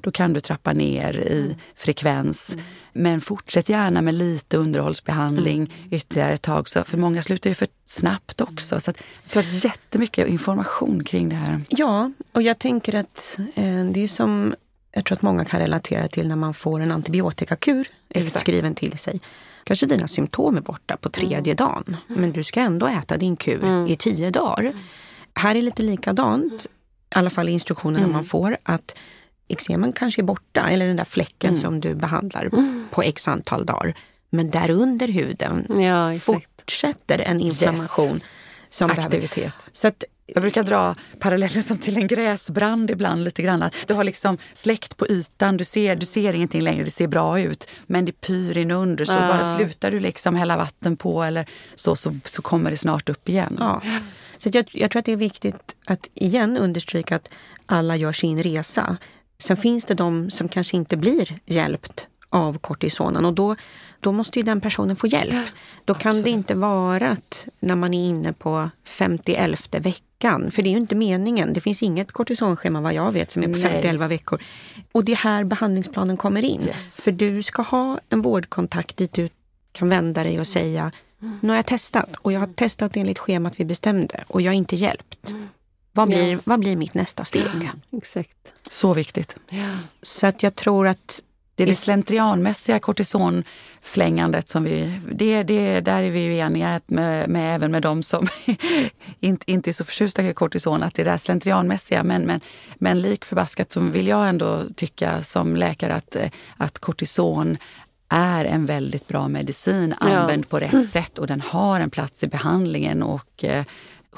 då kan du trappa ner i mm. frekvens. Mm. Men fortsätt gärna med lite underhållsbehandling mm. ytterligare ett tag. Så, för många slutar ju för snabbt också. Så att, jag tror att jättemycket information kring det här. Ja, och jag tänker att eh, det är som jag tror att många kan relatera till när man får en antibiotikakur utskriven till sig. Kanske dina symptom är borta på tredje mm. dagen, men du ska ändå äta din kur mm. i tio dagar. Här är lite likadant, i alla fall i instruktionerna mm. man får, att eksemen kanske är borta, eller den där fläcken mm. som du behandlar mm. på x antal dagar. Men där under huden ja, fortsätter en inflammation. Yes. Som Aktivitet. Behöver. Så att, jag brukar dra parallellen som till en gräsbrand ibland. lite grann. Du har liksom släckt på ytan, du ser, du ser ingenting längre, det ser bra ut. Men det pyr inunder, så ja. bara slutar du liksom hälla vatten på eller så, så, så kommer det snart upp igen. Ja. Så jag, jag tror att det är viktigt att igen understryka att alla gör sin resa. Sen finns det de som kanske inte blir hjälpt av kortisonen och då, då måste ju den personen få hjälp. Då kan Absolut. det inte vara att när man är inne på 51 veckan, för det är ju inte meningen. Det finns inget kortisonschema vad jag vet som är på 50 veckor. Och det är här behandlingsplanen kommer in. Yes. För du ska ha en vårdkontakt dit du kan vända dig och säga nu har jag testat och jag har testat enligt schemat vi bestämde och jag är inte hjälpt. Vad blir, ja. vad blir mitt nästa steg? Ja, exakt. Så viktigt. Ja. Så att jag tror att det är det slentrianmässiga kortisonflängandet som vi... Det, det, där är vi ju eniga med, med även med de som [LAUGHS] inte, inte är så förtjusta i kortison, att det är det slentrianmässiga. Men, men, men lik förbaskat så vill jag ändå tycka som läkare att, att kortison är en väldigt bra medicin använd ja. på rätt mm. sätt och den har en plats i behandlingen. Och eh,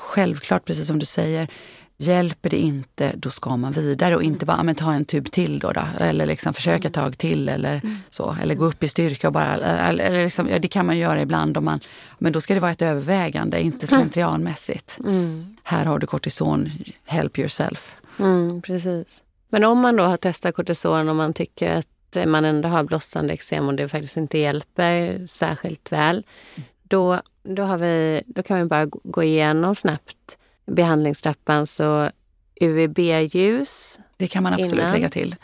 självklart, precis som du säger, hjälper det inte, då ska man vidare och inte bara men, ta en tub till då, då eller liksom försöka ett tag till eller mm. så. Eller gå upp i styrka och bara, eller liksom, ja, det kan man göra ibland om man, men då ska det vara ett övervägande, inte slentrianmässigt. Mm. Här har du kortison, help yourself. Mm, precis. Men om man då har testat kortison och man tycker att man ändå har blossande eksem och det faktiskt inte hjälper särskilt väl, då, då, har vi, då kan vi bara gå igenom snabbt behandlingstrappan. Så UVB-ljus. Det kan man absolut innan. lägga till.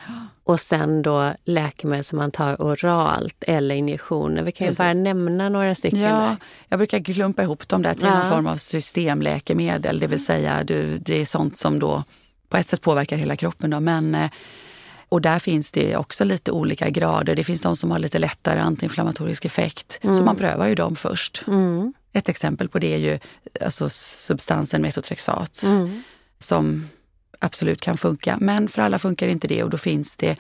Och sen då läkemedel som man tar oralt eller injektioner. Vi kan ju bara nämna några stycken. Ja, jag brukar klumpa ihop dem där till ja. någon form av systemläkemedel. Det vill säga du, det är sånt som då på ett sätt påverkar hela kroppen. Då, men eh, och där finns det också lite olika grader. Det finns de som har lite lättare antiinflammatorisk effekt. Mm. Så man prövar ju dem först. Mm. Ett exempel på det är ju alltså, substansen metotrexat mm. som absolut kan funka. Men för alla funkar inte det och då finns det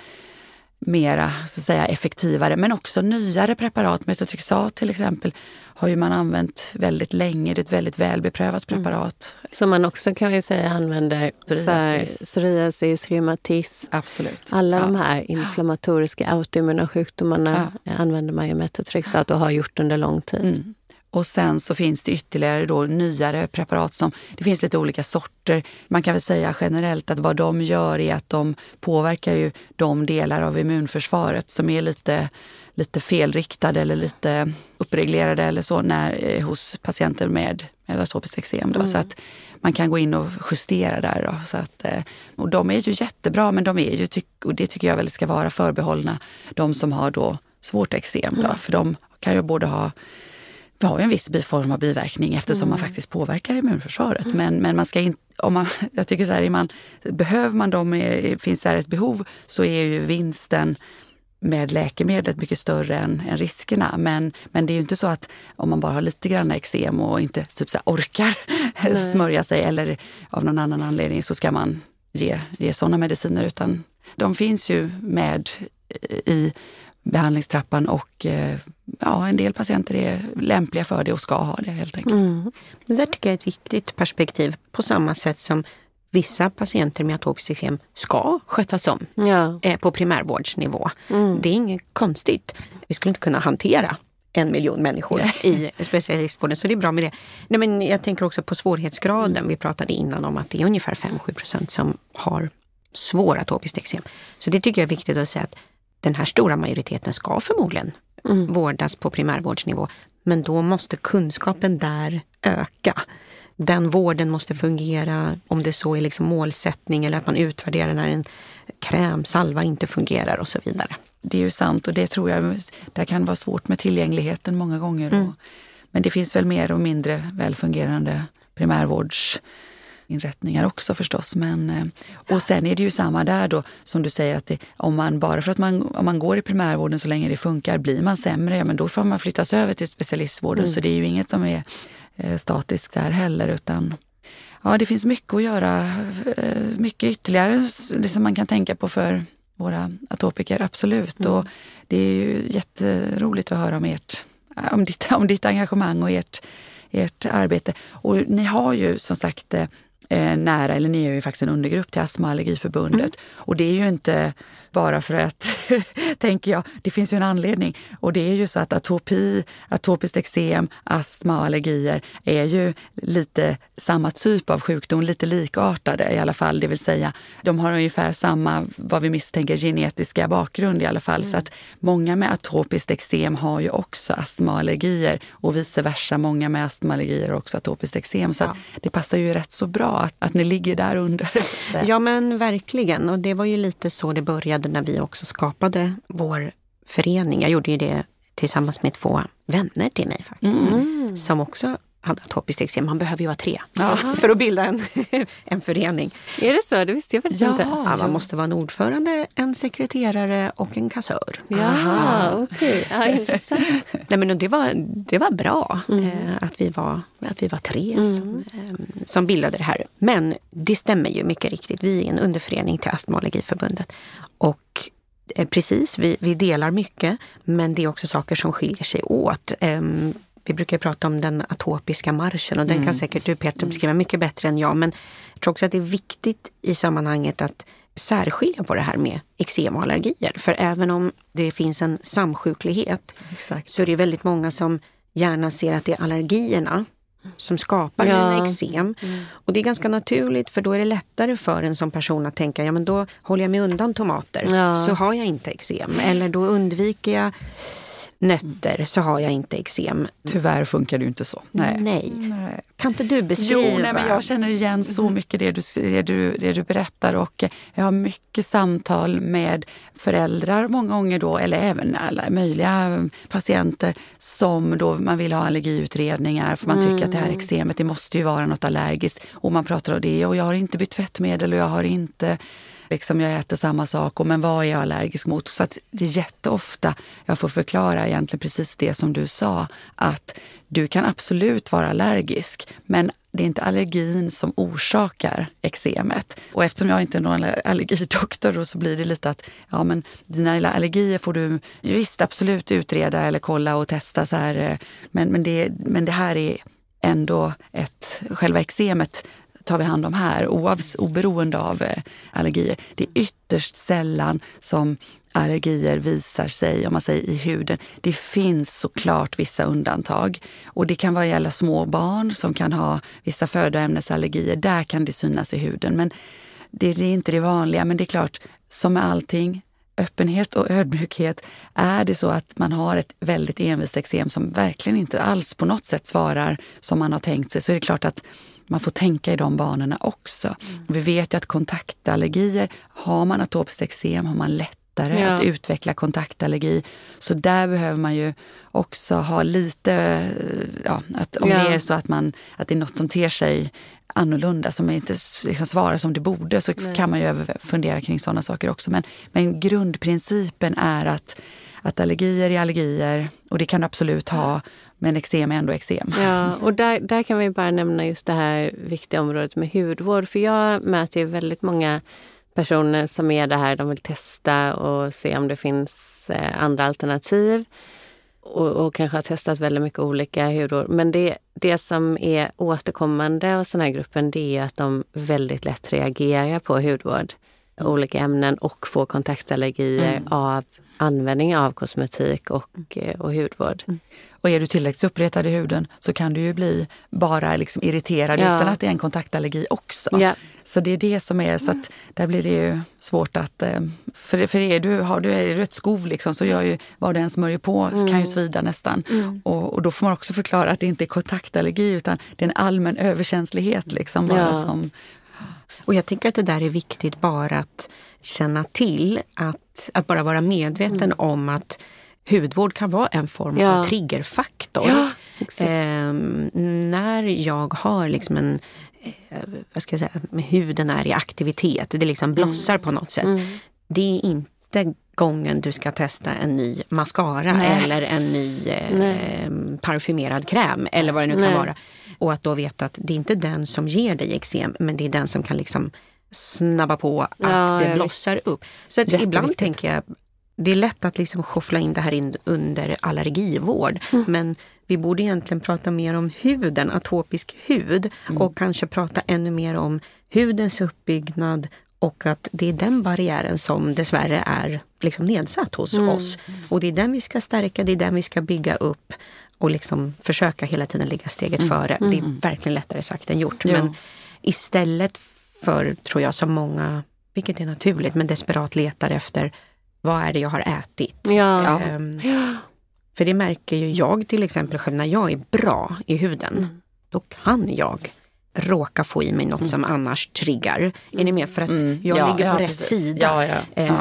mera så säga, effektivare men också nyare preparat. Metotrexat till exempel har ju man använt väldigt länge. Det är ett väldigt välbeprövat mm. preparat. Mm. Som man också kan vi säga använder psoriasis. för psoriasis, reumatism. Absolut. Alla ja. de här inflammatoriska autoimmuna sjukdomarna ja. använder man ju metotrexat och har gjort under lång tid. Mm. Och sen så finns det ytterligare då nyare preparat som, det finns lite olika sorter. Man kan väl säga generellt att vad de gör är att de påverkar ju de delar av immunförsvaret som är lite, lite felriktade eller lite uppreglerade eller så när, eh, hos patienter med, med atopiskt eksem. Mm. Så att man kan gå in och justera där. Då, så att, eh, och de är ju jättebra men de är ju, och det tycker jag väl ska vara förbehållna de som har då svårt eksem. Mm. För de kan ju både ha vi har ju en viss form av biverkning eftersom mm. man faktiskt påverkar immunförsvaret. Mm. Men, men man ska in, om man, jag tycker så här, man, behöver man dem, finns det ett behov, så är ju vinsten med läkemedlet mycket större än, än, riskerna. Men, men det är ju inte så att om man bara har lite grann eksem och inte typ så orkar [LAUGHS] Nej. smörja sig eller av någon annan anledning så ska man ge, ge sådana mediciner. Utan de finns ju med i behandlingstrappan och eh, ja, en del patienter är lämpliga för det och ska ha det helt enkelt. Mm. Det där tycker jag är ett viktigt perspektiv på samma sätt som vissa patienter med atopiskt eksem ska skötas om ja. Eh, på primärvårdsnivå. Mm. Det är inget konstigt. Vi skulle inte kunna hantera en miljon människor i specialistvården. Så det är bra med det. Nej, men jag tänker också på svårighetsgraden. Mm. Vi pratade innan om att det är ungefär 5-7 procent som har svår atopiskt eksem. Så det tycker jag är viktigt att säga att den här stora majoriteten ska förmodligen mm. vårdas på primärvårdsnivå. Men då måste kunskapen där öka. Den vården måste fungera, om det så är liksom målsättning eller att man utvärderar när en kräm, salva inte fungerar och så vidare. Det är ju sant och det tror jag det kan vara svårt med tillgängligheten många gånger. Mm. men det finns väl mer och mindre välfungerande primärvårds inrättningar också förstås. Men, eh, och sen är det ju samma där då som du säger att det, om man bara för att man, om man går i primärvården så länge det funkar, blir man sämre, ja, men då får man flyttas över till specialistvården. Mm. Så det är ju inget som är eh, statiskt där heller utan ja, det finns mycket att göra, eh, mycket ytterligare som man kan tänka på för våra atopiker, absolut. Mm. Och det är ju jätteroligt att höra om ert, om ditt, om ditt engagemang och ert, ert arbete. Och ni har ju som sagt eh, nära, eller ni är ju faktiskt en undergrupp till Astma och allergiförbundet. Mm. Och det är ju inte bara för att, [LAUGHS] tänker jag, det finns ju en anledning. Och det är ju så att atopi, atopiskt eksem, astma och allergier är ju lite samma typ av sjukdom, lite likartade i alla fall. Det vill säga, de har ungefär samma, vad vi misstänker, genetiska bakgrund i alla fall. Mm. Så att många med atopiskt eksem har ju också astma och allergier och vice versa. Många med astma allergier har också atopiskt eksem. Så ja. det passar ju rätt så bra att, att ni ligger där under. ja men verkligen. Och det var ju lite så det började när vi också skapade vår förening. Jag gjorde ju det tillsammans med två vänner till mig faktiskt. Mm. Som också hade atopiskt eksem. Man behöver ju vara tre ja. för att bilda en, [LAUGHS] en förening. Är det så? Det visste jag faktiskt ja, inte. Ja, man måste vara en ordförande, en sekreterare och en kassör. Ja, okej. Okay. Ja, [LAUGHS] Nej, men det, var, det var bra mm. eh, att, vi var, att vi var tre mm. som, eh, som bildade det här. Men det stämmer ju mycket riktigt. Vi är en underförening till Astma och allergiförbundet. Och Precis, vi, vi delar mycket men det är också saker som skiljer sig åt. Ehm, vi brukar prata om den atopiska marschen och den mm. kan säkert du Peter mm. beskriva mycket bättre än jag. Men jag tror också att det är viktigt i sammanhanget att särskilja på det här med eksem och allergier. För även om det finns en samsjuklighet Exakt. så är det väldigt många som gärna ser att det är allergierna som skapar ja. mina eksem. Mm. Och det är ganska naturligt för då är det lättare för en som person att tänka, ja men då håller jag mig undan tomater ja. så har jag inte eksem. Eller då undviker jag nötter så har jag inte eksem. Tyvärr funkar det ju inte så. Nej. nej. nej. Kan inte du beskriva? Jo, nej, men jag känner igen så mm. mycket det du, det, du, det du berättar och jag har mycket samtal med föräldrar många gånger då, eller även alla möjliga patienter som då man vill ha allergiutredningar för man mm. tycker att det här mm. eksemet, det måste ju vara något allergiskt. Och man pratar om det och jag har inte bytt tvättmedel och jag har inte liksom jag äter samma sak, och men vad är jag allergisk mot? Så att det är jätteofta jag får förklara egentligen precis det som du sa, att du kan absolut vara allergisk, men det är inte allergin som orsakar eksemet. Och eftersom jag inte är någon allergidoktor då så blir det lite att ja, men dina allergier får du visst absolut utreda eller kolla och testa. så här. Eh, men, men, det, men det här är ändå ett, själva eksemet tar vi hand om här, oavs, oberoende av eh, allergier. Det är ytterst sällan som allergier visar sig om man säger, i huden. Det finns såklart vissa undantag. Och det kan vara gälla små barn som kan ha vissa födoämnesallergier. Där kan det synas i huden. Men det är inte det vanliga. Men det är klart, som med allting, öppenhet och ödmjukhet. Är det så att man har ett väldigt envist eksem som verkligen inte alls på något sätt svarar som man har tänkt sig så är det klart att man får tänka i de banorna också. Mm. Vi vet ju att kontaktallergier, har man atopiskt eksem har man lättare ja. att utveckla kontaktallergi. Så där behöver man ju också ha lite, ja, att om ja. det är så att, man, att det är något som ter sig annorlunda, som inte liksom svarar som det borde, så Nej. kan man ju fundera kring sådana saker också. Men, men grundprincipen är att, att allergier är allergier och det kan du absolut ha. Men eksem är ändå eksem. Ja, och där, där kan vi bara nämna just det här viktiga området med hudvård. För jag möter ju väldigt många personer som är det här, de vill testa och se om det finns eh, andra alternativ. Och, och, kanske har testat väldigt mycket olika hudvård. Men det, det som är återkommande hos den här gruppen det är att de väldigt lätt reagerar på hudvård. Olika ämnen och får kontaktallergier mm. av användning av kosmetik och, eh, och hudvård. Mm. Och är du tillräckligt uppretad i huden så kan du ju bli bara liksom irriterad ja. utan att det är en kontaktallergi också. Ja. Så det är det som är, så att där blir det ju svårt att... Eh, för, för är du, har du, är du ett skov liksom, så gör ju vad du än smörjer på mm. kan ju mm. svida nästan. Mm. Och, och, då får man också förklara att det inte är kontaktallergi utan det är en allmän överkänslighet. Liksom, bara ja. som, och jag tänker att det där är viktigt bara att känna till, att, att bara vara medveten mm. om att hudvård kan vara en form ja. av triggerfaktor. Ja, eh, när jag har liksom en, eh, vad ska jag säga, huden är i aktivitet, det liksom mm. blossar mm. på något sätt. Mm. Det är inte gången du ska testa en ny mascara Nej. eller en ny eh, parfymerad kräm eller vad det nu Nej. kan vara. Och att då veta att det är inte den som ger dig eksem men det är den som kan liksom snabba på att ja, det blossar upp. Så att ibland tänker jag, det är lätt att liksom skyffla in det här in under allergivård. Mm. Men vi borde egentligen prata mer om huden, atopisk hud mm. och kanske prata ännu mer om hudens uppbyggnad och att det är den barriären som dessvärre är liksom nedsatt hos mm. oss. Och det är den vi ska stärka, det är den vi ska bygga upp och liksom försöka hela tiden ligga steget mm. före. Det är mm. verkligen lättare sagt än gjort. Ja. Men istället för, tror jag, som många, vilket är naturligt, men desperat letar efter vad är det jag har ätit? Ja. Um, för det märker ju jag till exempel själv när jag är bra i huden. Mm. Då kan jag råka få i mig något mm. som annars triggar. Är ni med? För att mm. jag ja, ligger på ja, rätt precis. sida. Eh,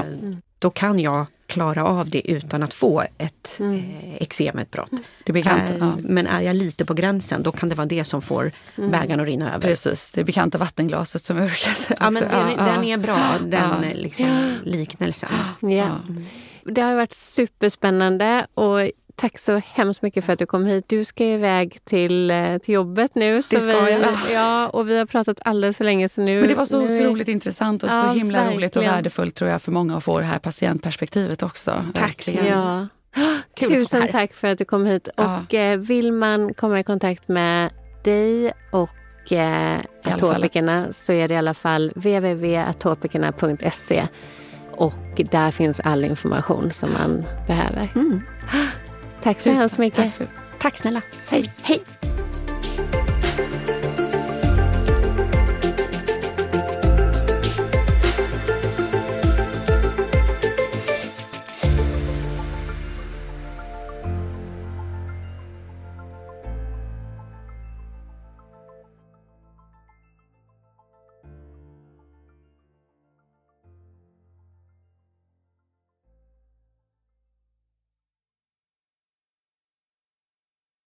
då kan jag klara av det utan att få ett mm. eh, eksemutbrott. Det bekant, eh, ja. Men är jag lite på gränsen då kan det vara det som får mm. bägaren att rinna över. Precis, det bekanta vattenglaset som jag brukar säga. Ja, men den, ja, den är bra, den liksom, liknelsen. Ja. Det har varit superspännande och Tack så hemskt mycket för att du kom hit. Du ska iväg till, eh, till jobbet nu. Så det ska vi, jag. Ja, och vi har pratat alldeles för länge. Så nu, Men det var så nu, otroligt intressant och ja, så himla verkligen. roligt och värdefullt tror jag för många att få det här patientperspektivet också. Tack. Ja. [GASPS] Tusen tack för att du kom hit. Ja. Och eh, vill man komma i kontakt med dig och eh, atopikerna så är det i alla fall www.atopikerna.se och där finns all information som man behöver. Mm. Tack så hemskt mycket. Tack, tack snälla. Hej. Hej.